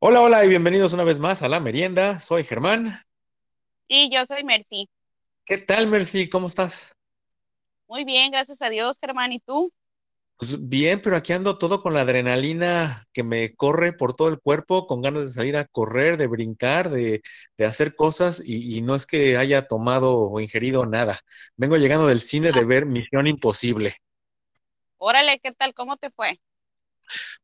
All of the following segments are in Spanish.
Hola, hola y bienvenidos una vez más a La Merienda. Soy Germán. Y yo soy Mercy. ¿Qué tal, Mercy? ¿Cómo estás? Muy bien, gracias a Dios, Germán. ¿Y tú? Pues bien, pero aquí ando todo con la adrenalina que me corre por todo el cuerpo, con ganas de salir a correr, de brincar, de, de hacer cosas y, y no es que haya tomado o ingerido nada. Vengo llegando del cine de ver Misión Imposible. Órale, ¿qué tal? ¿Cómo te fue?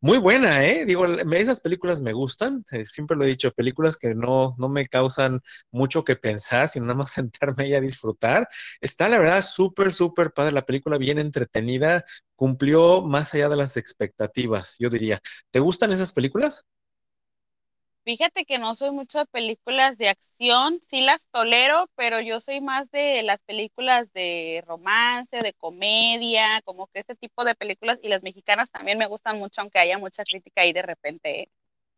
Muy buena, ¿eh? Digo, esas películas me gustan, eh, siempre lo he dicho, películas que no, no me causan mucho que pensar, sino nada más sentarme ahí a disfrutar. Está, la verdad, súper, súper padre la película, bien entretenida, cumplió más allá de las expectativas, yo diría. ¿Te gustan esas películas? Fíjate que no soy mucho de películas de acción, sí las tolero, pero yo soy más de las películas de romance, de comedia, como que ese tipo de películas, y las mexicanas también me gustan mucho, aunque haya mucha crítica ahí de repente. ¿eh?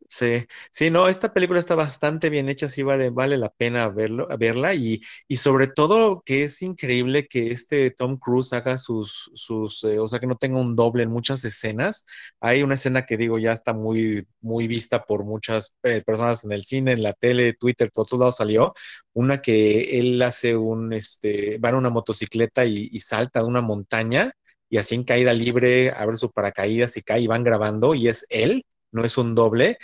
Sí, sí, no, esta película está bastante bien hecha, sí vale, vale la pena verlo, verla y, y sobre todo que es increíble que este Tom Cruise haga sus, sus, eh, o sea, que no tenga un doble en muchas escenas. Hay una escena que digo ya está muy, muy vista por muchas eh, personas en el cine, en la tele, Twitter, por todos lados salió, una que él hace un, este, va en una motocicleta y, salta de una montaña y así en caída libre abre su paracaídas y cae y van grabando y es él no es un doble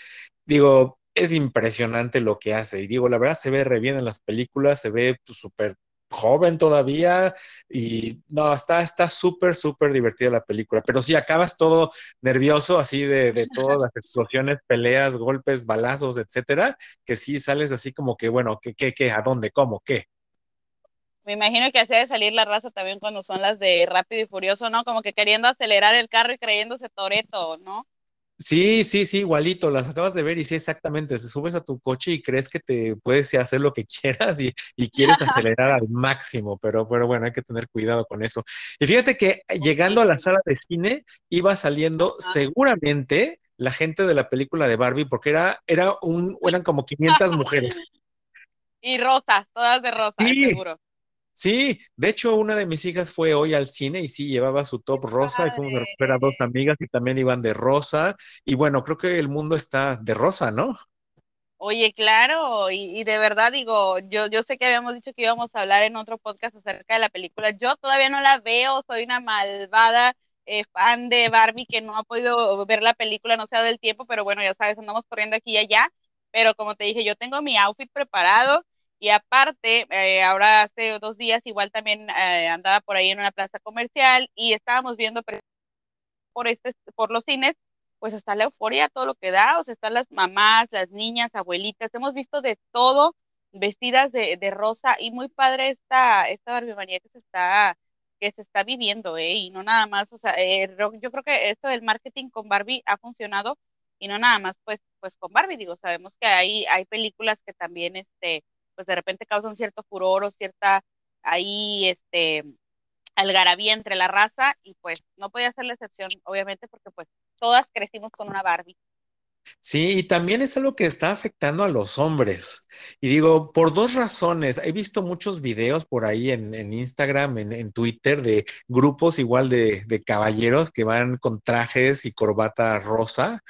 digo, es impresionante lo que hace. Y digo, la verdad se ve re bien en las películas, se ve pues, súper joven todavía y no, está está súper, súper divertida la película. Pero si acabas todo nervioso, así de, de todas las explosiones, peleas, golpes, balazos, etcétera, que sí sales así como que, bueno, ¿qué, qué, qué? ¿A dónde? ¿Cómo? ¿Qué? Me imagino que así de salir la raza también cuando son las de Rápido y Furioso, ¿no? Como que queriendo acelerar el carro y creyéndose Toreto, ¿no? Sí, sí, sí, igualito, las acabas de ver y sí, exactamente, te subes a tu coche y crees que te puedes hacer lo que quieras y, y quieres acelerar al máximo, pero, pero bueno, hay que tener cuidado con eso. Y fíjate que llegando a la sala de cine iba saliendo seguramente la gente de la película de Barbie, porque era, era un, eran como 500 mujeres. Y rosas, todas de rosa, Sí, seguro. Sí, de hecho, una de mis hijas fue hoy al cine y sí, llevaba su top rosa y fuimos a ver a dos amigas y también iban de rosa. Y bueno, creo que el mundo está de rosa, ¿no? Oye, claro, y, y de verdad digo, yo, yo sé que habíamos dicho que íbamos a hablar en otro podcast acerca de la película. Yo todavía no la veo, soy una malvada eh, fan de Barbie que no ha podido ver la película, no se ha dado el tiempo, pero bueno, ya sabes, andamos corriendo aquí y allá. Pero como te dije, yo tengo mi outfit preparado y aparte, eh, ahora hace dos días igual también eh, andaba por ahí en una plaza comercial y estábamos viendo por, este, por los cines, pues está la euforia, todo lo que da, o sea, están las mamás, las niñas, abuelitas, hemos visto de todo vestidas de, de rosa y muy padre esta, esta barbimanía que se está que se está viviendo, ¿eh? Y no nada más, o sea, eh, yo creo que esto del marketing con Barbie ha funcionado y no nada más, pues, pues con Barbie, digo, sabemos que hay, hay películas que también, este, pues de repente causan cierto furor o cierta, ahí, este, algarabía entre la raza y pues no podía ser la excepción, obviamente, porque pues todas crecimos con una Barbie. Sí, y también es algo que está afectando a los hombres. Y digo, por dos razones. He visto muchos videos por ahí en, en Instagram, en, en Twitter, de grupos igual de, de caballeros que van con trajes y corbata rosa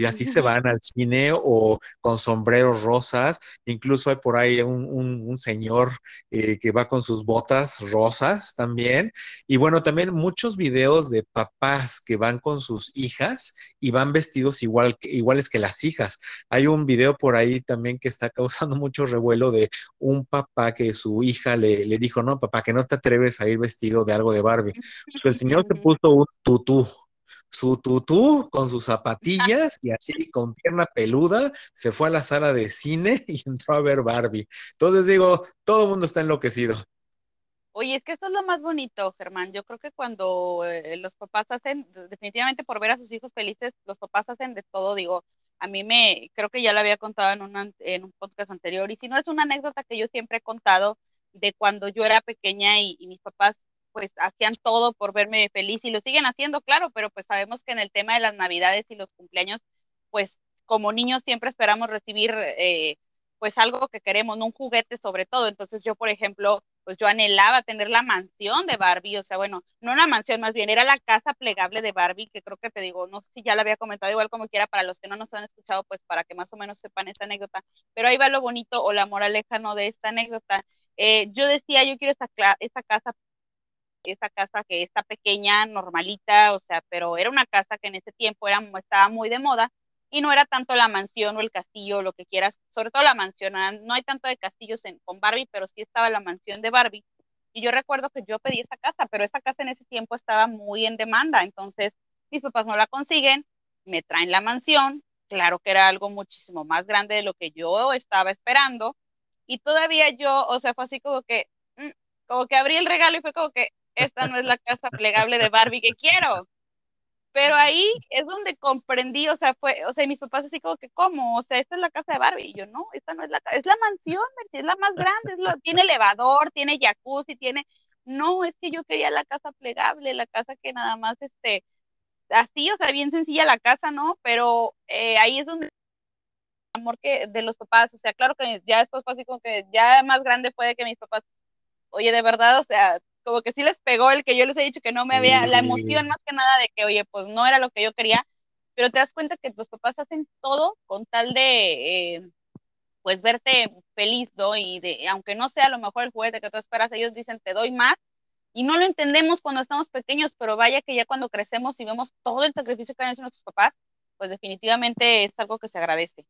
y así se van al cine o con sombreros rosas. Incluso hay por ahí un, un- un señor eh, que va con sus botas rosas también. Y bueno, también muchos videos de papás que van con sus hijas y van vestidos igual, iguales que las hijas. Hay un video por ahí también que está causando mucho revuelo de un papá que su hija le, le dijo, no, papá, que no te atreves a ir vestido de algo de Barbie. Pues el señor se puso un tutú, su tutú con sus zapatillas y así con pierna peluda se fue a la sala de cine y entró a ver Barbie. Entonces digo, todo el mundo está enloquecido. Oye, es que esto es lo más bonito, Germán. Yo creo que cuando eh, los papás hacen, definitivamente por ver a sus hijos felices, los papás hacen de todo. Digo, a mí me, creo que ya lo había contado en, una, en un podcast anterior, y si no es una anécdota que yo siempre he contado de cuando yo era pequeña y, y mis papás pues hacían todo por verme feliz y lo siguen haciendo, claro, pero pues sabemos que en el tema de las navidades y los cumpleaños, pues como niños siempre esperamos recibir eh, pues algo que queremos, no un juguete sobre todo. Entonces yo, por ejemplo, pues yo anhelaba tener la mansión de Barbie, o sea, bueno, no una mansión, más bien era la casa plegable de Barbie, que creo que te digo, no sé si ya la había comentado igual como quiera, para los que no nos han escuchado, pues para que más o menos sepan esta anécdota, pero ahí va lo bonito o la moraleja, ¿no? De esta anécdota. Eh, yo decía, yo quiero esa, esa casa esa casa que está pequeña, normalita, o sea, pero era una casa que en ese tiempo era, estaba muy de moda y no era tanto la mansión o el castillo, lo que quieras, sobre todo la mansión, ah, no hay tanto de castillos en, con Barbie, pero sí estaba la mansión de Barbie. Y yo recuerdo que yo pedí esa casa, pero esa casa en ese tiempo estaba muy en demanda, entonces mis papás no la consiguen, me traen la mansión, claro que era algo muchísimo más grande de lo que yo estaba esperando, y todavía yo, o sea, fue así como que, mm, como que abrí el regalo y fue como que, esta no es la casa plegable de Barbie que quiero. Pero ahí es donde comprendí, o sea, fue, o sea, mis papás así como que, ¿cómo? O sea, esta es la casa de Barbie. Y yo, no, esta no es la casa, es la mansión, es la más grande, es tiene elevador, tiene jacuzzi, tiene, no, es que yo quería la casa plegable, la casa que nada más, este, así, o sea, bien sencilla la casa, ¿no? Pero eh, ahí es donde amor que de los papás, o sea, claro que ya después así como que ya más grande fue que mis papás, oye, de verdad, o sea, como que sí les pegó el que yo les he dicho que no me había, la emoción más que nada de que, oye, pues no era lo que yo quería, pero te das cuenta que tus papás hacen todo con tal de, eh, pues, verte feliz, ¿no? Y de, aunque no sea a lo mejor el juguete que tú esperas, ellos dicen, te doy más, y no lo entendemos cuando estamos pequeños, pero vaya que ya cuando crecemos y vemos todo el sacrificio que han hecho nuestros papás, pues definitivamente es algo que se agradece.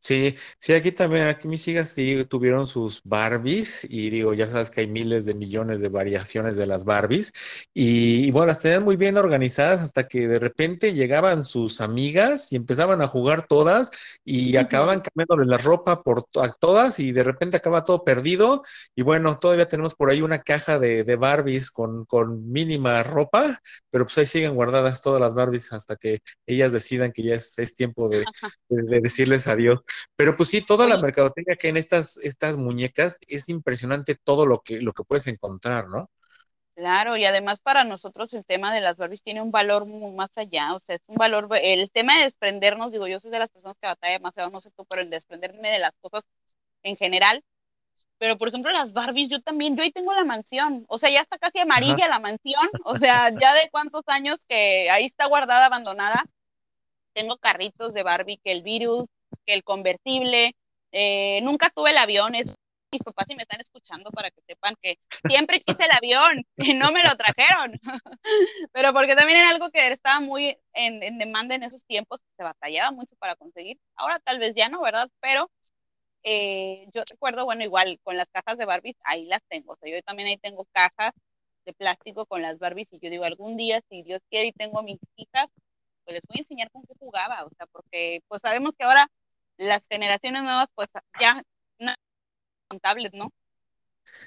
Sí, sí, aquí también, aquí mis hijas sí tuvieron sus Barbies y digo, ya sabes que hay miles de millones de variaciones de las Barbies y, bueno, las tenían muy bien organizadas hasta que de repente llegaban sus amigas y empezaban a jugar todas y acababan cambiándole la ropa por a todas y de repente acaba todo perdido y bueno, todavía tenemos por ahí una caja de, de Barbies con, con mínima ropa, pero pues ahí siguen guardadas todas las Barbies hasta que ellas decidan que ya es, es tiempo de, de decirles adiós. Pero pues sí, toda la mercadotecnia que en estas, estas muñecas es impresionante todo lo que, lo que puedes encontrar, ¿no? Claro, y además para nosotros el tema de las Barbies tiene un valor muy más allá, o sea, es un valor, el tema de desprendernos, digo, yo soy de las personas que batalla demasiado, no sé tú, pero el desprenderme de las cosas en general, pero por ejemplo las Barbies, yo también, yo ahí tengo la mansión, o sea, ya está casi amarilla la mansión, o sea, ya de cuántos años que ahí está guardada, abandonada, tengo carritos de Barbie, que el virus, que el convertible, eh, nunca tuve el avión, es, mis papás si me están escuchando para que sepan que siempre quise el avión y no me lo trajeron, pero porque también era algo que estaba muy en, demanda en esos tiempos, se batallaba mucho para conseguir, ahora tal vez ya no, ¿verdad? Pero eh, yo recuerdo, bueno, igual con las cajas de Barbies, ahí las tengo, o sea, yo también ahí tengo cajas de plástico con las Barbies y yo digo, algún día, si Dios quiere y tengo mis hijas, pues les voy a enseñar con qué jugaba, o sea, porque pues sabemos que ahora las generaciones nuevas pues ya no contables, ¿no?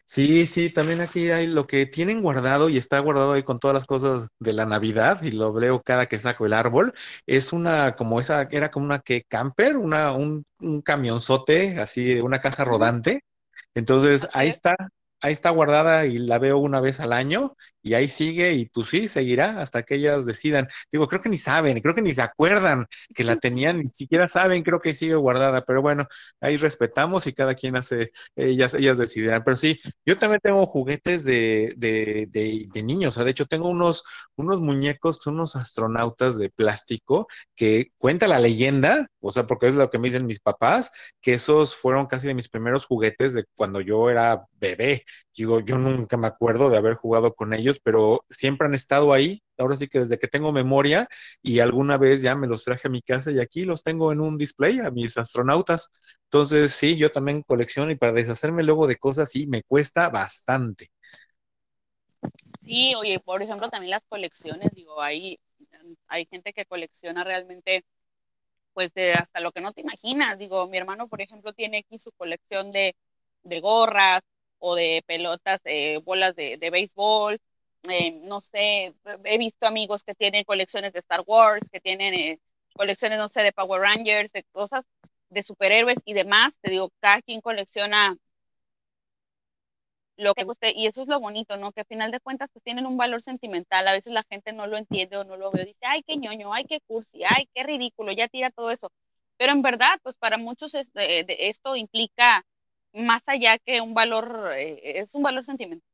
Sí, sí, también aquí hay lo que tienen guardado y está guardado ahí con todas las cosas de la Navidad y lo veo cada que saco el árbol. Es una, como esa, era como una que camper, una, un, un camionzote, así, una casa rodante. Entonces ahí está, ahí está guardada y la veo una vez al año y ahí sigue y pues sí, seguirá hasta que ellas decidan. Digo, creo que ni saben, creo que ni se acuerdan que la tenían, ni siquiera saben, creo que sigue guardada, pero bueno, ahí respetamos y cada quien hace, ellas, ellas decidirán. Pero sí, yo también tengo juguetes de, de, de, niños, o sea, de hecho tengo unos, unos muñecos, son unos astronautas de plástico que cuenta la leyenda, o sea, porque es lo que me dicen mis papás, que esos fueron casi de mis primeros juguetes de cuando yo era bebé. Digo, yo nunca me acuerdo de haber jugado con ellos, pero siempre han estado ahí. Ahora sí que desde que tengo memoria y alguna vez ya me los traje a mi casa y aquí los tengo en un display a mis astronautas. Entonces, sí, yo también colecciono y para deshacerme luego de cosas, sí, me cuesta bastante. Sí, oye, por ejemplo, también las colecciones, digo, hay, hay gente que colecciona realmente, pues, de hasta lo que no te imaginas. Digo, mi hermano, por ejemplo, tiene aquí su colección de, de gorras, o de pelotas, eh, bolas de, de béisbol, eh, no sé, he visto amigos que tienen colecciones de Star Wars, que tienen eh, colecciones, no sé, de Power Rangers, de cosas de superhéroes y demás. Te digo, cada quien colecciona lo que guste y eso es lo bonito, ¿no? Que al final de cuentas pues tienen un valor sentimental. A veces la gente no lo entiende o no lo ve, dice, ay, qué ñoño, ay, qué cursi, ay, qué ridículo, ya tira todo eso. Pero en verdad, pues para muchos esto implica más allá que un valor, eh, es un valor sentimental.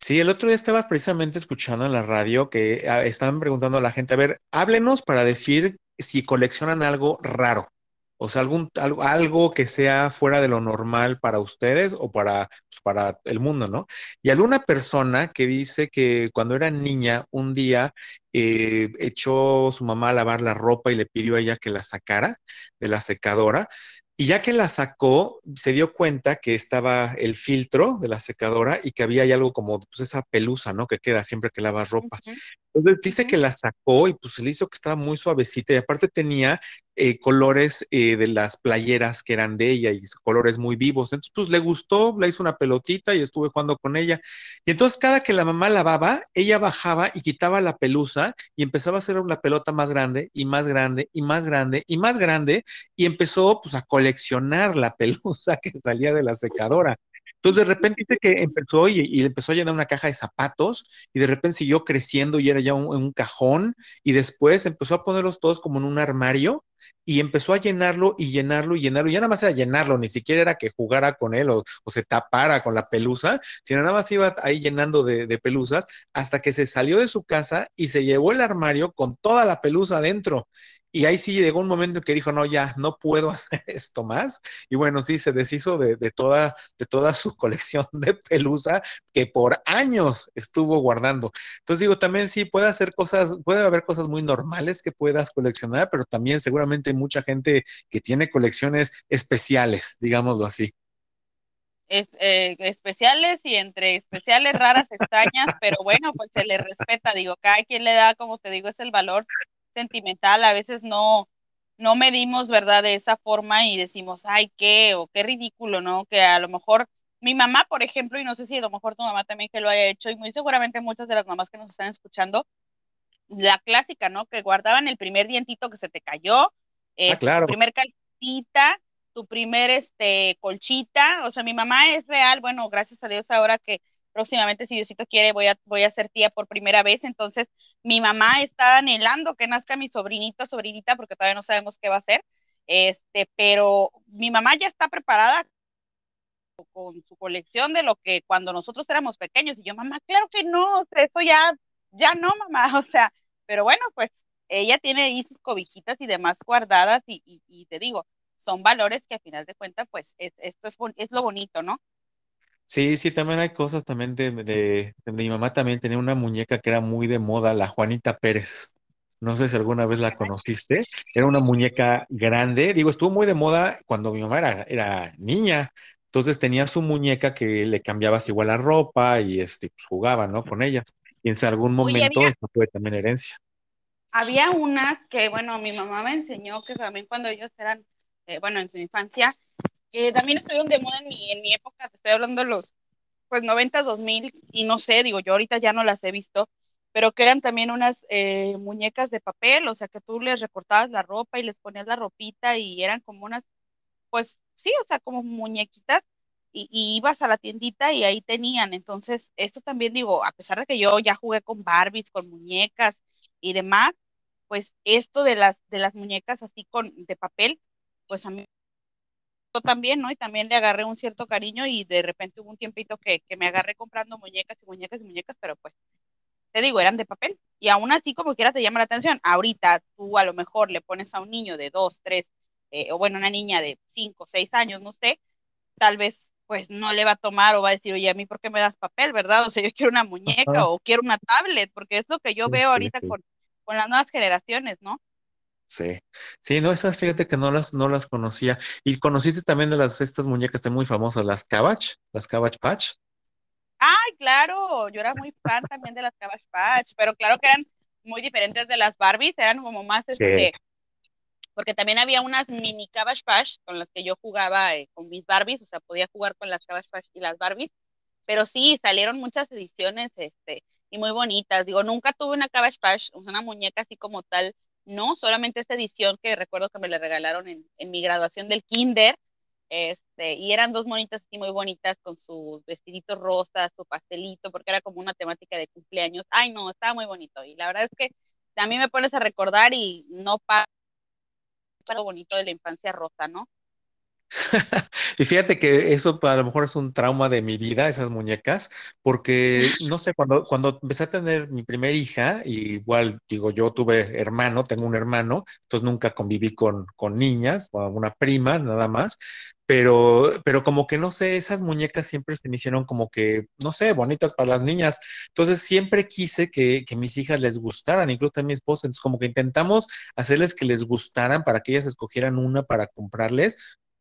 Sí, el otro día estaba precisamente escuchando en la radio que ah, estaban preguntando a la gente, a ver, háblenos para decir si coleccionan algo raro. O sea, algún, algo, algo que sea fuera de lo normal para ustedes o para, pues, para el mundo, ¿no? Y alguna persona que dice que cuando era niña, un día eh, echó su mamá a lavar la ropa y le pidió a ella que la sacara de la secadora. Y ya que la sacó, se dio cuenta que estaba el filtro de la secadora y que había ahí algo como pues, esa pelusa, ¿no? Que queda siempre que lavas ropa. Entonces dice que la sacó y pues se le hizo que estaba muy suavecita y aparte tenía eh, colores eh, de las playeras que eran de ella y colores muy vivos. Entonces, pues le gustó, le hizo una pelotita y estuve jugando con ella. Y entonces cada que la mamá lavaba, ella bajaba y quitaba la pelusa y empezaba a hacer una pelota más grande y más grande y más grande y más grande y empezó pues a coleccionar la pelusa que salía de la secadora. Entonces de repente dice que empezó y, y, empezó a llenar una caja de zapatos y de repente siguió creciendo y era ya un, un, cajón y después empezó a ponerlos todos como en un armario y empezó a llenarlo y llenarlo y llenarlo. Y ya nada más era llenarlo, ni siquiera era que jugara con él o, o se tapara con la pelusa, sino nada más iba ahí llenando de, de, pelusas hasta que se salió de su casa y se llevó el armario con toda la pelusa adentro. Y ahí sí llegó un momento en que dijo, no, ya no puedo hacer esto más. Y bueno, sí, se deshizo de, de, toda, de toda su colección de pelusa que por años estuvo guardando. Entonces digo, también sí, puede hacer cosas, puede haber cosas muy normales que puedas coleccionar, pero también seguramente hay mucha gente que tiene colecciones especiales, digámoslo así. Eh, especiales y entre especiales, raras, extrañas, pero bueno, pues se le respeta, digo, cada quien le da, como te digo, es el valor sentimental, a veces no, no medimos, ¿verdad? De esa forma y decimos, ay, qué, o qué ridículo, ¿no? Que a lo mejor mi mamá, por ejemplo, y no sé si a lo mejor tu mamá también que lo haya hecho, y muy seguramente muchas de las mamás que nos están escuchando, la clásica, ¿no? Que guardaban el primer dientito que se te cayó, eh, ah, claro. tu primer calcita, tu primer este colchita, o sea, mi mamá es real, bueno, gracias a Dios ahora que próximamente, si Diosito quiere, voy a, voy a ser tía por primera vez. Entonces, mi mamá está anhelando que nazca mi sobrinito, sobrinita, porque todavía no sabemos qué va a ser. Este, pero mi mamá ya está preparada con su colección de lo que cuando nosotros éramos pequeños. Y yo, mamá, claro que no, eso ya, ya no, mamá. O sea, pero bueno, pues ella tiene ahí sus cobijitas y demás guardadas y, y, te digo, son valores que a final de cuentas, pues es, esto es, es lo bonito, ¿no? Sí, sí, también hay cosas también de, de, de, mi mamá también tenía una muñeca que era muy de moda, la Juanita Pérez. No sé si alguna vez la conociste. Era una muñeca grande. Digo, estuvo muy de moda cuando mi mamá era, era niña. Entonces tenía su muñeca que le cambiabas igual la ropa y este, pues, jugaba, ¿no? Con ella. Y en algún momento Oye, esto fue también herencia. Había unas que, bueno, mi mamá me enseñó que también cuando ellos eran, eh, bueno, en su infancia, que también estuvieron de moda en mi, en mi época, te estoy hablando de los pues 90, 2000, y no sé, digo, yo ahorita ya no las he visto, pero que eran también unas eh, muñecas de papel, o sea, que tú les recortabas la ropa y les ponías la ropita y eran como unas, pues sí, o sea, como muñequitas, y, y ibas a la tiendita y ahí tenían, entonces, esto también digo, a pesar de que yo ya jugué con Barbies, con muñecas y demás, pues esto de las, de las muñecas así con, de papel, pues a mí también, ¿no? Y también le agarré un cierto cariño y de repente hubo un tiempito que, que, me agarré comprando muñecas y muñecas y muñecas, pero pues, te digo, eran de papel. Y aún así, como quiera, te llama la atención. Ahorita tú a lo mejor le pones a un niño de dos, tres, eh, o bueno, una niña de cinco, seis años, no sé, tal vez pues no le va a tomar o va a decir, oye, a mí, ¿por qué me das papel, verdad? O sea, yo quiero una muñeca Ajá. o quiero una tablet, porque es lo que yo sí, veo ahorita sí. Con, con las nuevas generaciones, ¿no? Sí, sí, no, esas fíjate que no las, no las conocía. Y conociste también de las, estas muñecas muy famosas, las Cabbage, las Cabbage Patch. Ay, claro, yo era muy fan también de las Cabbage Patch, pero claro que eran muy diferentes de las Barbies, eran como más Sí. este, porque también había unas mini Cabbage Patch con las que yo jugaba eh, con mis Barbies, o sea, podía jugar con las Cabbage Patch y las Barbies, pero sí, salieron muchas ediciones, este, y muy bonitas. Digo, nunca tuve una Cabbage Patch, una muñeca así como tal, no, solamente esta edición que recuerdo que me la regalaron en, en mi graduación del kinder, este, y eran dos monitas así muy bonitas con sus vestiditos rosas, su pastelito, porque era como una temática de cumpleaños. Ay, no, estaba muy bonito. Y la verdad es que a mí me pones a recordar y no para lo bonito de la infancia rosa, ¿no? Y fíjate que eso a lo mejor es un trauma de mi vida, esas muñecas, porque no sé, cuando, cuando empecé a tener mi primera hija, igual digo, yo tuve hermano, tengo un hermano, entonces nunca conviví con, con niñas, o una prima, nada más, pero, pero como que no sé, esas muñecas siempre se me hicieron como que, no sé, bonitas para las niñas. Entonces siempre quise que, que mis hijas les gustaran, incluso a mi esposa. Entonces como que intentamos hacerles que les gustaran para que ellas escogieran una para comprarles,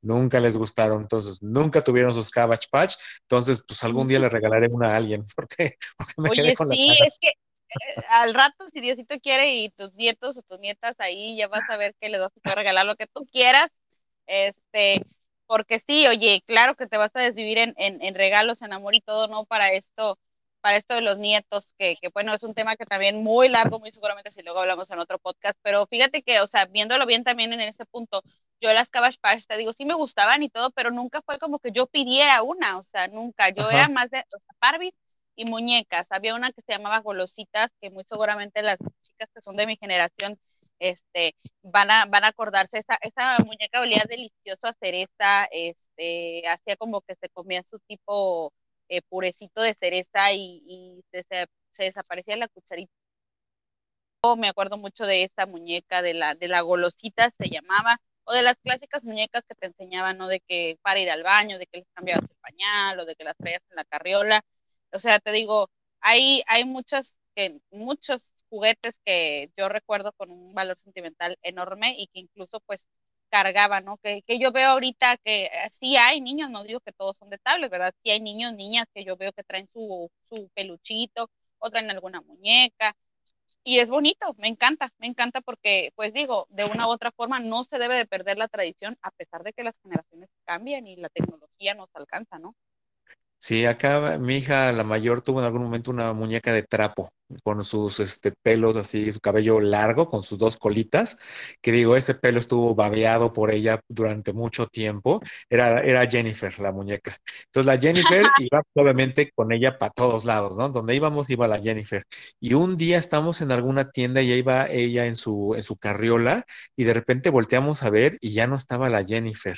nunca les gustaron, entonces nunca tuvieron sus Cabbage Patch, entonces pues algún día le regalaré una a alguien, porque, porque me Oye, quedé con sí, es que eh, al rato, si Diosito quiere y tus nietos o tus nietas ahí, ya vas a ver que les vas a regalar lo que tú quieras, este, porque sí, oye, claro que te vas a desvivir en, en, en regalos, en amor y todo, ¿no? Para esto, para esto de los nietos, que, que bueno, es un tema que también muy largo, muy seguramente si luego hablamos en otro podcast, pero fíjate que, o sea, viéndolo bien también en ese punto, yo las Cabbage Patch, te digo, sí me gustaban y todo, pero nunca fue como que yo pidiera una, o sea, nunca, yo era más de, o sea, y muñecas. Había una que se llamaba Golositas, que muy seguramente las chicas que son de mi generación este, van, a, van a acordarse. Esa, esa muñeca olía delicioso a cereza, este, hacía como que se comía su tipo eh, purecito de cereza y, se, desaparecía la cucharita. Me acuerdo mucho de esta muñeca, de la, de la golosita se llamaba, o de las clásicas muñecas que te enseñaban, ¿no? De que para ir al baño, de que les cambiabas el pañal, o de que las traías en la carriola o sea, te digo, hay, hay muchas, muchos juguetes que yo recuerdo con un valor sentimental enorme y que incluso pues cargaba, ¿no? Que, que yo veo ahorita que eh, sí hay niños, no digo que todos son de tablets, ¿verdad? Sí hay niños, niñas que yo veo que traen su, su peluchito o traen alguna muñeca y es bonito, me encanta, me encanta porque pues digo, de una u otra forma no se debe de perder la tradición a pesar de que las generaciones cambian y la tecnología nos alcanza, ¿no? Sí, acá mi hija, la mayor, tuvo en algún momento una muñeca de trapo con sus este, pelos así, su cabello largo, con sus dos colitas, que digo, ese pelo estuvo babeado por ella durante mucho tiempo. Era, era Jennifer, la muñeca. Entonces la Jennifer iba obviamente con ella para todos lados, ¿no? Donde íbamos iba la Jennifer. Y un día estamos en alguna tienda y ahí iba ella en su, en su carriola y de repente volteamos a ver y ya no estaba la Jennifer.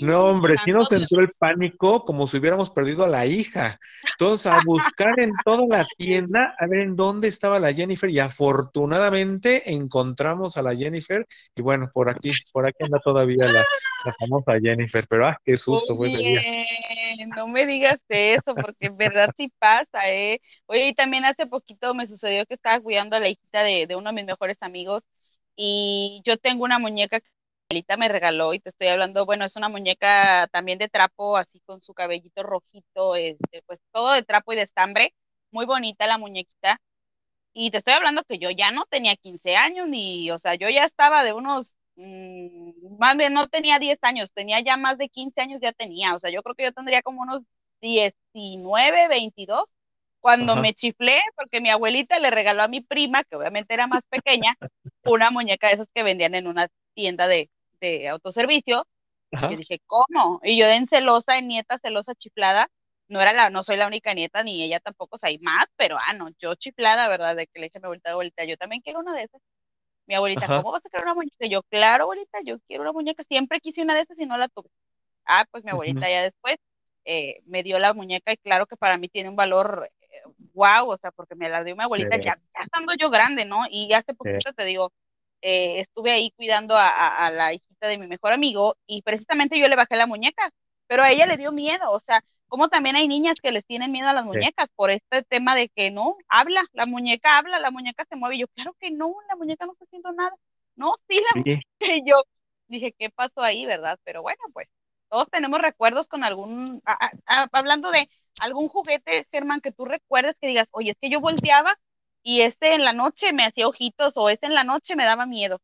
No, hombre, sí nos entró el pánico como si hubiéramos perdido a la hija. Entonces, a buscar en toda la tienda, a ver en dónde estaba la Jennifer, y afortunadamente encontramos a la Jennifer, y bueno, por aquí, por aquí anda todavía la, la famosa Jennifer, pero ah, qué susto fue ese día. Oye, no me digas eso, porque en verdad sí pasa, ¿eh? Oye, y también hace poquito me sucedió que estaba cuidando a la hijita de, de uno de mis mejores amigos y yo tengo una muñeca que abuelita me regaló y te estoy hablando, bueno, es una muñeca también de trapo, así con su cabellito rojito, este, pues todo de trapo y de estambre, muy bonita la muñequita. Y te estoy hablando que yo ya no tenía 15 años, ni, o sea, yo ya estaba de unos, mm, más bien no tenía 10 años, tenía ya más de 15 años, ya tenía, o sea, yo creo que yo tendría como unos 19 22 cuando Ajá, me chiflé, porque mi abuelita le regaló a mi prima, que obviamente era más pequeña, una muñeca de esas que vendían en una tienda de, de autoservicio. Yo ajá, dije, ¿cómo? Y yo en celosa, en nieta celosa chiflada, no era la, no soy la única nieta, ni ella tampoco, o sea, hay más, pero ah, no, yo chiflada, ¿verdad? De que le dije a mi abuelita, abuelita, yo también quiero una de esas. Mi abuelita, ajá, ¿cómo vas a querer una muñeca? Yo, claro, abuelita, yo quiero una muñeca, siempre quise una de esas y no la tuve. Ah, pues mi abuelita ya después eh, me dio la muñeca y claro que para mí tiene un valor eh, wow, o sea, porque me la dio mi sí, abuelita ya, ya estando yo grande, ¿no? Y hace sí, poquito te digo, eh, estuve ahí cuidando a, a, a, la hijita de mi mejor amigo y precisamente yo le bajé la muñeca, pero a ella le dio miedo, o sea, como también hay niñas que les tienen miedo a las sí, muñecas por este tema de que no, habla, la muñeca habla, la muñeca se mueve, y yo, claro que no, la muñeca no está haciendo nada, no, sí, la sí, muñeca, y yo dije, ¿qué pasó ahí, verdad? Pero bueno, pues todos tenemos recuerdos con algún, a, a, hablando de algún juguete, Germán, que tú recuerdes que digas, oye, es que yo volteaba y este en la noche me hacía ojitos o este en la noche me daba miedo.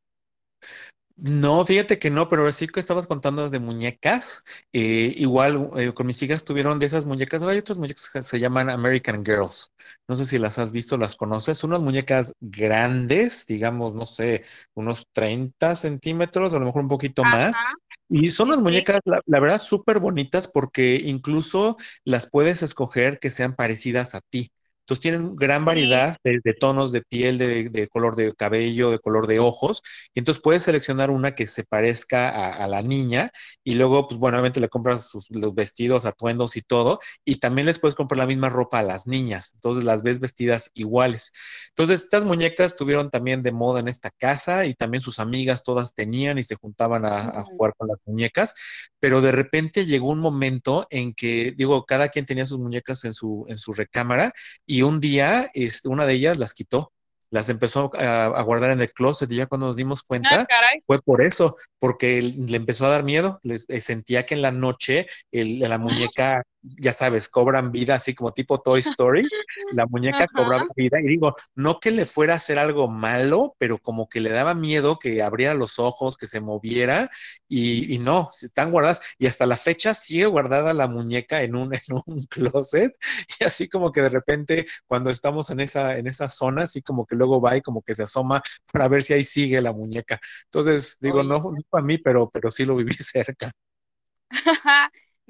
No, fíjate que no, pero sí que estabas contando de muñecas. eh, igual eh, con mis hijas tuvieron de esas muñecas. Hay otras muñecas que se llaman American Girls. No sé si las has visto, las conoces. Son unas muñecas grandes, digamos, no sé, unos 30 centímetros, a lo mejor un poquito más. Y son sí. muñecas, la, la verdad, súper bonitas porque incluso las puedes escoger que sean parecidas a ti. Entonces tienen gran variedad de, de tonos de piel, de, de, color de cabello, de color de ojos. Y entonces puedes seleccionar una que se parezca a, a la niña y luego, pues bueno, obviamente le compras sus, los vestidos, atuendos y todo. Y también les puedes comprar la misma ropa a las niñas. Entonces las ves vestidas iguales. Entonces estas muñecas estuvieron también de moda en esta casa y también sus amigas todas tenían y se juntaban a, a jugar con las muñecas pero de repente llegó un momento en que, digo, cada quien tenía sus muñecas en su, en su recámara y un día este, una de ellas las quitó, las empezó a, a, guardar en el closet y ya cuando nos dimos Ah, cuenta caray. fue por eso, porque le empezó a dar miedo, les, eh, sentía que en la noche el, la muñeca, ya sabes, cobran vida, así como tipo Toy Story, la muñeca cobraba Ajá. vida y digo, no que le fuera a hacer algo malo, pero como que le daba miedo que abriera los ojos, que se moviera y, y no, están guardadas y hasta la fecha sigue guardada la muñeca en un, en un closet y así como que de repente cuando estamos en esa, en esa zona, así como que luego va y como que se asoma para ver si ahí sigue la muñeca. Entonces, digo, Oye. no, no para mí, pero, pero sí lo viví cerca.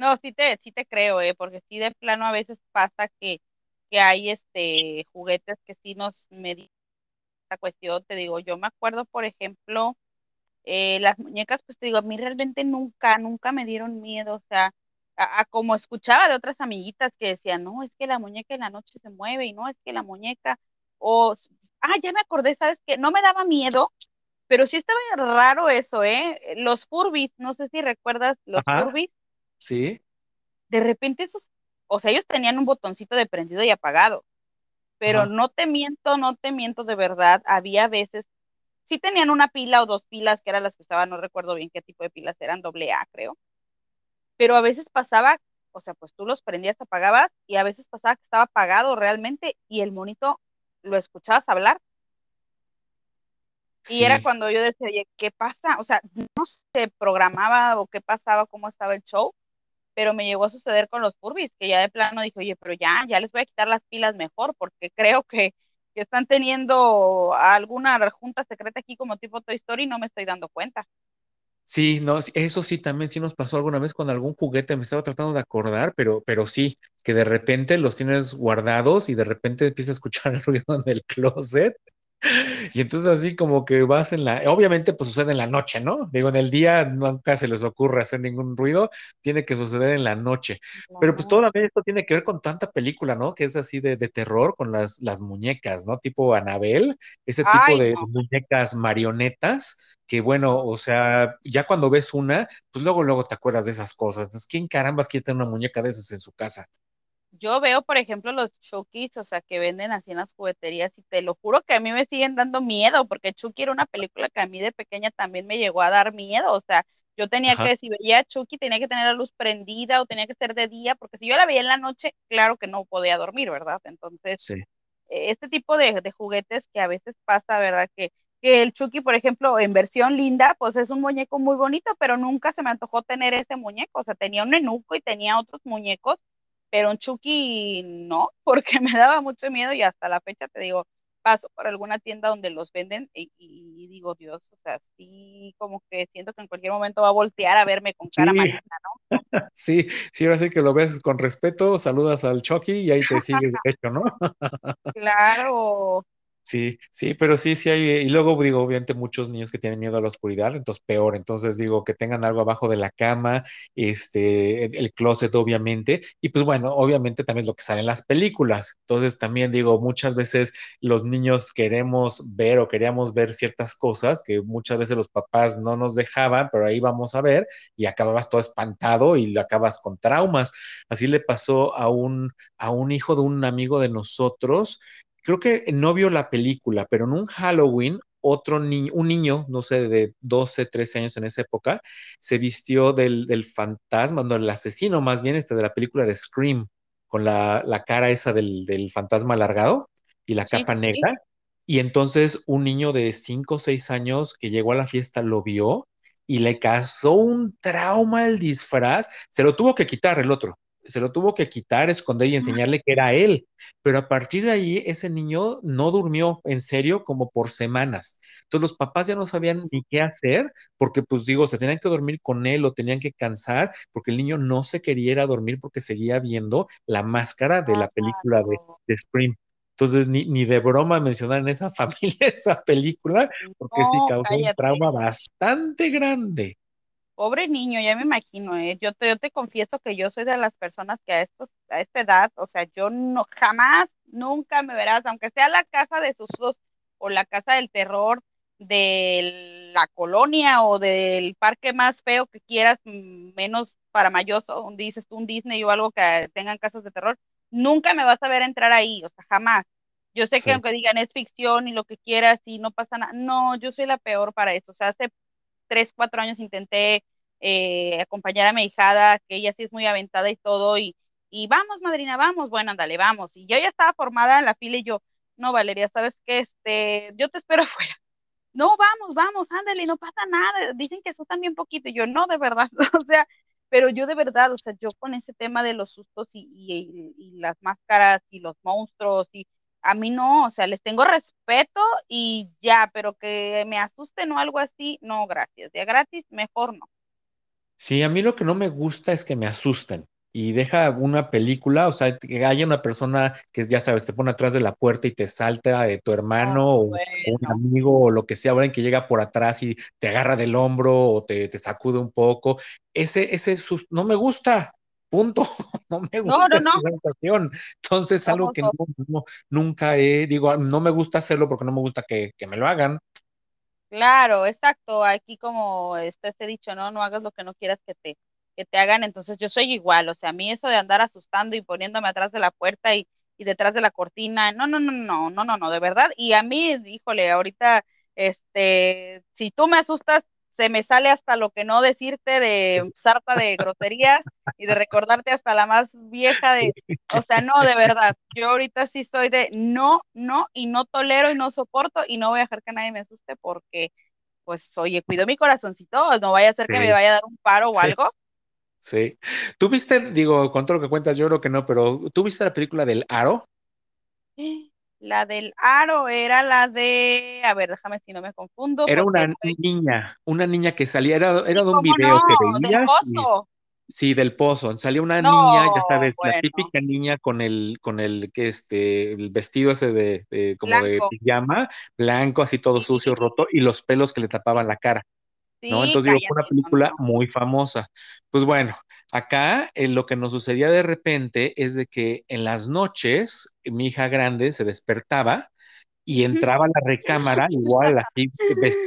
No, sí te, sí te creo, eh, porque sí de plano a veces pasa que, que hay este juguetes que sí nos meditan esta cuestión. Te digo, yo me acuerdo, por ejemplo, eh, las muñecas, pues te digo, a mí realmente nunca, nunca me dieron miedo, o sea, a, a como escuchaba de otras amiguitas que decían, no, es que la muñeca en la noche se mueve y no, es que la muñeca, o, ah, ya me acordé, ¿sabes qué? No me daba miedo, pero sí estaba raro eso, ¿eh? Los Furbies, no sé si recuerdas los Ajá, Furbies, sí, de repente esos, o sea, ellos tenían un botoncito de prendido y apagado, pero ajá, no te miento, no te miento de verdad, había veces, sí tenían una pila o dos pilas que eran las que usaban, no recuerdo bien qué tipo de pilas eran, doble A creo, pero a veces pasaba, o sea, pues tú los prendías, apagabas, y a veces pasaba que estaba apagado realmente y el monito lo escuchabas hablar. Y era cuando yo decía, oye, ¿qué pasa? O sea, no se programaba o qué pasaba, cómo estaba el show, pero me llegó a suceder con los Furbies, que ya de plano dije, oye, pero ya, ya les voy a quitar las pilas mejor, porque creo que, que están teniendo alguna junta secreta aquí como tipo Toy Story y no me estoy dando cuenta. Sí, no, eso sí, también sí nos pasó alguna vez con algún juguete, me estaba tratando de acordar, pero, pero sí, que de repente los tienes guardados y de repente empieza a escuchar el ruido en el closet Y entonces así como que vas en la, obviamente pues sucede en la noche, ¿no? Digo, en el día nunca se les ocurre hacer ningún ruido, tiene que suceder en la noche. Pero pues todavía esto tiene que ver con tanta película, ¿no? Que es así de, de terror con las, las muñecas, ¿no? Tipo Anabel, ese tipo Ay, de no. muñecas marionetas, que bueno, no. o sea, ya cuando ves una, pues luego, luego te acuerdas de esas cosas. Entonces, ¿quién carambas quiere tener una muñeca de esas en su casa? Yo veo, por ejemplo, los Chukis, o sea, que venden así en las jugueterías y te lo juro que a mí me siguen dando miedo, porque Chucky era una película que a mí de pequeña también me llegó a dar miedo, o sea, yo tenía Ajá, que, si veía a Chucky, tenía que tener la luz prendida o tenía que ser de día, porque si yo la veía en la noche, claro que no podía dormir, ¿verdad? Entonces, sí. eh, este tipo de, de juguetes que a veces pasa, ¿verdad? Que, que el Chucky, por ejemplo, en versión linda, pues es un muñeco muy bonito, pero nunca se me antojó tener ese muñeco. O sea, tenía un nenuco y tenía otros muñecos, pero un Chucky no, porque me daba mucho miedo y hasta la fecha te digo, paso por alguna tienda donde los venden y, y digo, Dios, o sea, sí, como que siento que en cualquier momento va a voltear a verme con cara Sí, maligna, ¿no? sí, sí, ahora sí que lo ves con respeto, saludas al Chucky y ahí te sigues derecho, ¿no? Claro, Sí, sí, pero sí, sí hay, y luego digo, obviamente muchos niños que tienen miedo a la oscuridad, entonces peor, entonces digo que tengan algo abajo de la cama, este, el, closet obviamente, y pues bueno, obviamente también es lo que sale en las películas, entonces también digo, muchas veces los niños queremos ver o queríamos ver ciertas cosas que muchas veces los papás no nos dejaban, pero ahí vamos a ver y acababas todo espantado y acabas con traumas. Así le pasó a un, a un hijo de un amigo de nosotros creo que no vio la película, pero en un Halloween, otro niño, un niño, no sé, de 12, 13 años en esa época, se vistió del, del fantasma, no, el asesino más bien, este de la película de Scream, con la, la cara esa del, del fantasma alargado y la sí, capa sí. negra. Y entonces un niño de 5 o 6 años que llegó a la fiesta lo vio y le causó un trauma el disfraz. Se lo tuvo que quitar el otro. Se lo tuvo que quitar, esconder y enseñarle que era él. Pero a partir de ahí, ese niño no durmió en serio como por semanas. Entonces los papás ya no sabían ni qué hacer, porque pues digo, se tenían que dormir con él o tenían que cansar, porque el niño no se quería ir a dormir porque seguía viendo la máscara de la película de, de Scream. Entonces, ni, ni de broma mencionar en esa familia esa película, porque sí causó un trauma bastante grande. Pobre niño, ya me imagino, ¿eh? Yo te, yo te confieso que yo soy de las personas que a, estos, a esta edad, o sea, yo no, jamás, nunca me verás, aunque sea la casa de sustos o la casa del terror de la colonia o del parque más feo que quieras, menos para mayoso, dices tú un Disney o algo que tengan casas de terror, nunca me vas a ver entrar ahí, o sea, jamás. Yo sé que aunque digan es ficción y lo que quieras y no pasa nada, no, yo soy la peor para eso. O sea, hace tres, cuatro años intenté eh, acompañar a mi hijada, que ella sí es muy aventada y todo, y, y vamos, madrina, vamos, bueno, ándale, vamos. Y yo ya estaba formada en la fila y yo, no, Valeria, ¿sabes qué? Este, yo te espero afuera. No, vamos, vamos, ándale, no pasa nada. Dicen que asustan bien poquito. Y yo, no, de verdad. o sea, pero yo de verdad, o sea, yo con ese tema de los sustos y, y, las máscaras y los monstruos y a mí no, o sea, les tengo respeto y ya, pero que me asusten o algo así, no, gracias. De gratis, mejor no. Sí, a mí lo que no me gusta es que me asusten y deja una película, o sea, que haya una persona que ya sabes, te pone atrás de la puerta y te salta de tu hermano o, un amigo o lo que sea, alguien que llega por atrás y te agarra del hombro o te, te sacude un poco. Ese, ese no me gusta, punto. No me gusta no, esa sensación. Entonces, algo que no, nunca he, digo, no me gusta hacerlo porque no me gusta que, que me lo hagan. Claro, exacto. Aquí como está este dicho, ¿no? No hagas lo que no quieras que te, que te hagan. Entonces yo soy igual. O sea, a mí eso de andar asustando y poniéndome atrás de la puerta y, y detrás de la cortina, no, no, no, no, no, no, no, de verdad. Y a mí, híjole, ahorita, este, si tú me asustas, se me sale hasta lo que no decirte de sarta de groserías y de recordarte hasta la más vieja de, o sea, no, de verdad, yo ahorita sí estoy de no, no, y no tolero y no soporto y no voy a dejar que nadie me asuste porque, pues, oye, cuido mi corazoncito, no vaya a ser que me vaya a dar un paro o algo. Sí. ¿Tú viste, digo, con todo lo que cuentas, yo creo que no, pero ¿tú viste la película del Aro? Sí. La del aro era la de, a ver, déjame si no me confundo. Era una niña, una niña que salía, era, era de un video que veías. Del pozo. sí, del pozo. Salía una niña, ya sabes, la típica niña con el, con el que este, el vestido ese de, como de pijama, blanco, así todo sucio, roto, y los pelos que le tapaban la cara. ¿No? Entonces digo, fue una película muy famosa. Pues bueno, acá eh, lo que nos sucedía de repente es de que en las noches mi hija grande se despertaba y entraba a la recámara igual así,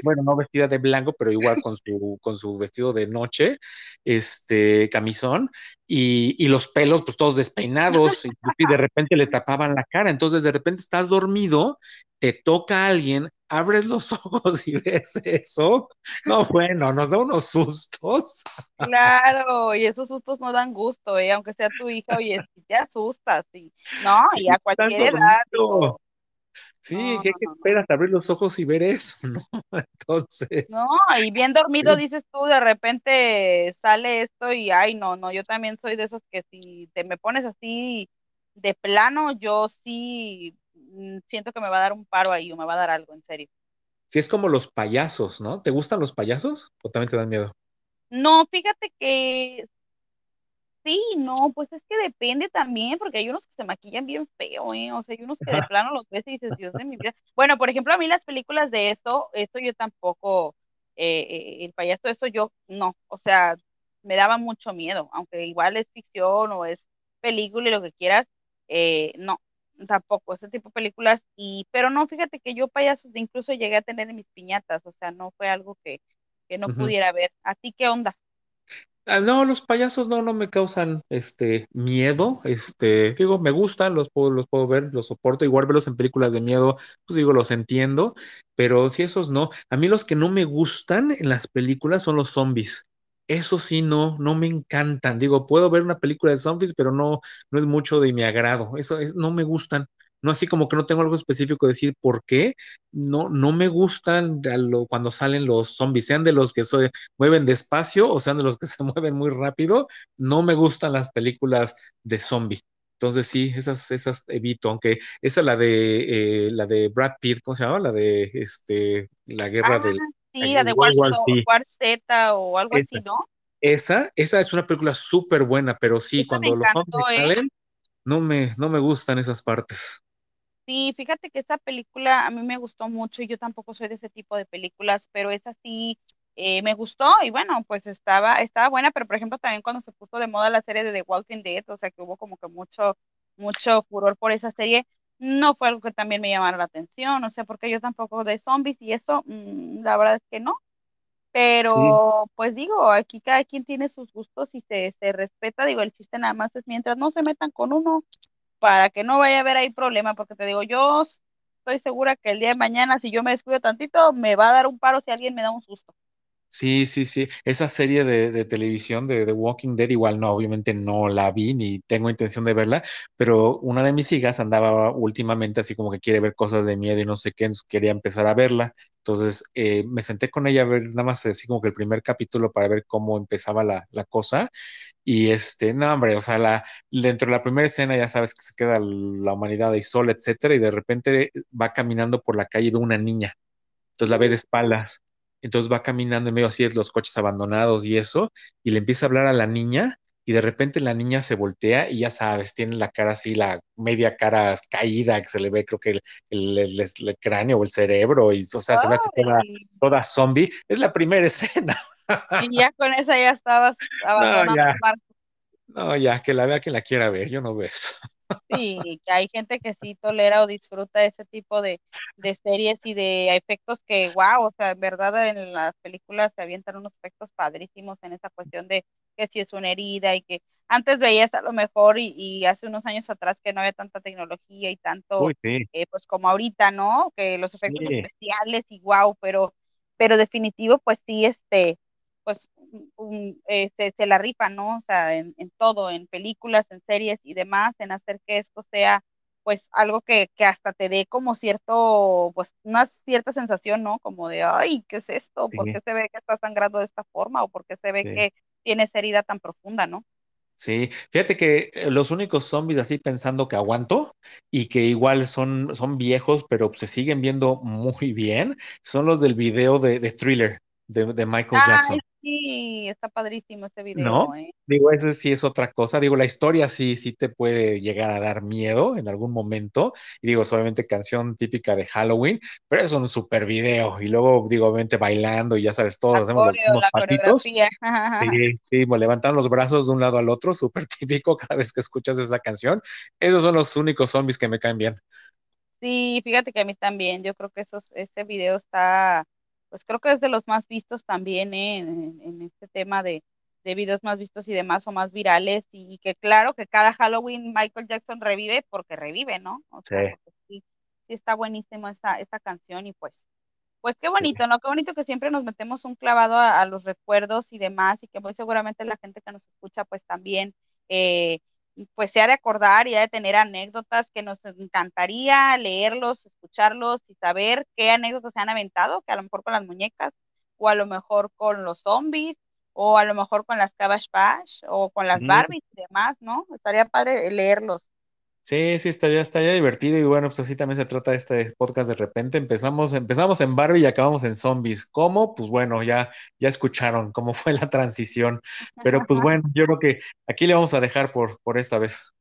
bueno, no vestida de blanco, pero igual con su, con su vestido de noche, este camisón, y, y los pelos pues todos despeinados, y, y, de repente le tapaban la cara, entonces de repente estás dormido, te toca a alguien, abres los ojos y ves eso, no, bueno, nos da unos sustos. Claro, y esos sustos no dan gusto, ¿eh? aunque sea tu hija, oye, si te asustas, sí. No, y a cualquier edad, digo, Sí, ¿qué, esperas? Abrir los ojos y ver eso, ¿no? Entonces. No, y bien dormido dices tú, de repente sale esto y ay, no, no, yo también soy de esos que si te me pones así de plano, yo sí mm, siento que me va a dar un paro ahí o me va a dar algo, en serio. Sí, es como los payasos, ¿no? ¿Te gustan los payasos o también te dan miedo? No, fíjate que Sí, no, pues es que depende también, porque hay unos que se maquillan bien feo, ¿eh? O sea, hay unos que de plano los ves y dices, Dios de mi vida. Bueno, por ejemplo, a mí las películas de eso, esto yo tampoco, eh, eh, el payaso, eso yo no, o sea, me daba mucho miedo, aunque igual es ficción o es película y lo que quieras, eh, no, tampoco, ese tipo de películas, y, pero no, fíjate que yo payasos incluso llegué a tener en mis piñatas, o sea, no fue algo que, que no pudiera ver. ¿A ti qué onda? Ah, no, los payasos no, no me causan este miedo. Este, digo, me gustan, los puedo, los puedo ver, los soporto, igual verlos en películas de miedo, pues digo, los entiendo, pero si esos no. A mí los que no me gustan en las películas son los zombies. Eso sí, no, no me encantan. Digo, puedo ver una película de zombies, pero no, no es mucho de mi agrado. Eso es, no me gustan no así como que no tengo algo específico de decir por qué, no, no me gustan lo, cuando salen los zombies, sean de los que se mueven despacio o sean de los que se mueven muy rápido, no me gustan las películas de zombie. Entonces sí, esas, esas evito, aunque esa la de eh, la de Brad Pitt, ¿cómo se llama? La de este la guerra ah, del sí, la de War, War, War, Z o algo esa, así, ¿no? Esa, esa es una película súper buena, pero sí, esa cuando los zombies ¿eh? salen, no me, no me gustan esas partes. Sí, fíjate que esa película a mí me gustó mucho y yo tampoco soy de ese tipo de películas, pero esa sí eh, me gustó y bueno, pues estaba, estaba buena, pero por ejemplo también cuando se puso de moda la serie de The Walking Dead, o sea que hubo como que mucho, mucho furor por esa serie, no fue algo que también me llamara la atención, o sea, porque yo tampoco de zombies y eso, mm, la verdad es que no, Sí, pero pues digo, aquí cada quien tiene sus gustos y se, se respeta, digo, el chiste nada más es mientras no se metan con uno para que no vaya a haber ahí problema, porque te digo, yo estoy segura que el día de mañana, si yo me descuido tantito, me va a dar un paro si alguien me da un susto. Sí, sí, sí. Esa serie de, de televisión de The Walking Dead, igual no, obviamente no la vi ni tengo intención de verla, pero una de mis hijas andaba últimamente así como que quiere ver cosas de miedo y no sé qué, quería empezar a verla. Entonces eh, me senté con ella a ver nada más así como que el primer capítulo para ver cómo empezaba la, la cosa. Y este, no, hombre, o sea, la, dentro de la primera escena ya sabes que se queda la humanidad ahí sola, etcétera, y de repente va caminando por la calle y ve una niña entonces la ve de espaldas. Entonces va caminando en medio así los coches abandonados y eso, y le empieza a hablar a la niña, y de repente la niña se voltea y ya sabes, tiene la cara así, la media cara caída, que se le ve, creo que el, el, el- el cráneo o el cerebro, y o sea, se ve así toda, zombie. Es la primera escena. y ya con esa ya estabas No, ya, el barco. No, ya, que la vea quien la quiera ver, yo no veo eso. Sí, que hay gente que sí tolera o disfruta ese tipo de, de series y de efectos que, wow, o sea, en verdad en las películas se avientan unos efectos padrísimos en esa cuestión de que si es una herida y que antes veías a lo mejor y, y hace unos años atrás que no había tanta tecnología y tanto, Uy, sí, eh, pues como ahorita, ¿no? Que los efectos sí, especiales y wow, pero, pero definitivo, pues sí, este pues un, eh, se, se, la rifan, ¿no? O sea, en, en, todo, en películas, en series y demás, en hacer que esto sea pues algo que, que hasta te dé como cierto, pues una cierta sensación, ¿no? Como de, ay, ¿qué es esto? ¿Por sí, qué se ve que está sangrando de esta forma? ¿O por qué se ve sí. que tiene esa herida tan profunda, ¿no? Sí, fíjate que eh, los únicos zombies así pensando que aguanto y que igual son, son viejos, pero se siguen viendo muy bien, son los del video de, de Thriller de, de Michael Ay, Jackson. Está padrísimo ese ¿No? video, ¿eh? Digo, eso sí es otra cosa. Digo, la historia sí, sí te puede llegar a dar miedo en algún momento. Y digo, solamente canción típica de Halloween, pero es un super video. Y luego, digo, obviamente bailando y ya sabes, todos La hacemos los coreo, mismos la pasitos. coreografía. Sí, sí, levantan los brazos de un lado al otro, súper típico cada vez que escuchas esa canción. Esos son los únicos zombies que me caen bien. Sí, fíjate que a mí también, yo creo que esos, ese video está, pues creo que es de los más vistos también, ¿eh? en, en este tema de, de videos más vistos y demás o más virales, y, que claro que cada Halloween Michael Jackson revive porque revive, ¿no? O Sí, sea, sí, sí está buenísimo esa, esa canción y pues, pues qué sí, bonito, ¿no? Qué bonito que siempre nos metemos un clavado a, a los recuerdos y demás, y que muy seguramente la gente que nos escucha pues también. Eh, pues se ha de acordar y ha de tener anécdotas que nos encantaría leerlos, escucharlos y saber qué anécdotas se han aventado, que a lo mejor con las muñecas, o a lo mejor con los zombies, o a lo mejor con las Cabbage Patch, o con las sí. Barbies y demás, ¿no? Estaría padre leerlos. Sí, sí, estaría, estaría divertido y bueno, pues así también se trata este podcast de repente. Empezamos, empezamos en Barbie y acabamos en zombies. ¿Cómo? Pues bueno, ya, ya escucharon cómo fue la transición. Pero pues bueno, yo creo que aquí le vamos a dejar por, por esta vez.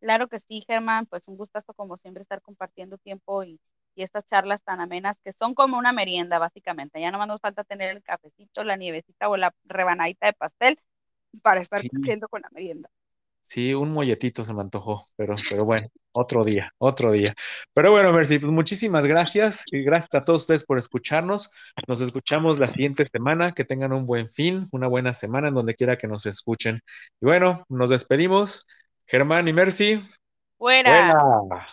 Claro que sí, Germán, pues un gustazo como siempre estar compartiendo tiempo y, y estas charlas tan amenas que son como una merienda, básicamente. Ya nomás nos falta tener el cafecito, la nievecita o la rebanadita de pastel para estar Sí, cumpliendo con la merienda. Sí, un molletito se me antojó, pero, pero bueno, otro día, otro día. Pero bueno, Mercy, pues muchísimas gracias y gracias a todos ustedes por escucharnos. Nos escuchamos la siguiente semana. Que tengan un buen fin, una buena semana en donde quiera que nos escuchen. Y bueno, nos despedimos. Germán y Mercy, fuera. Fuera.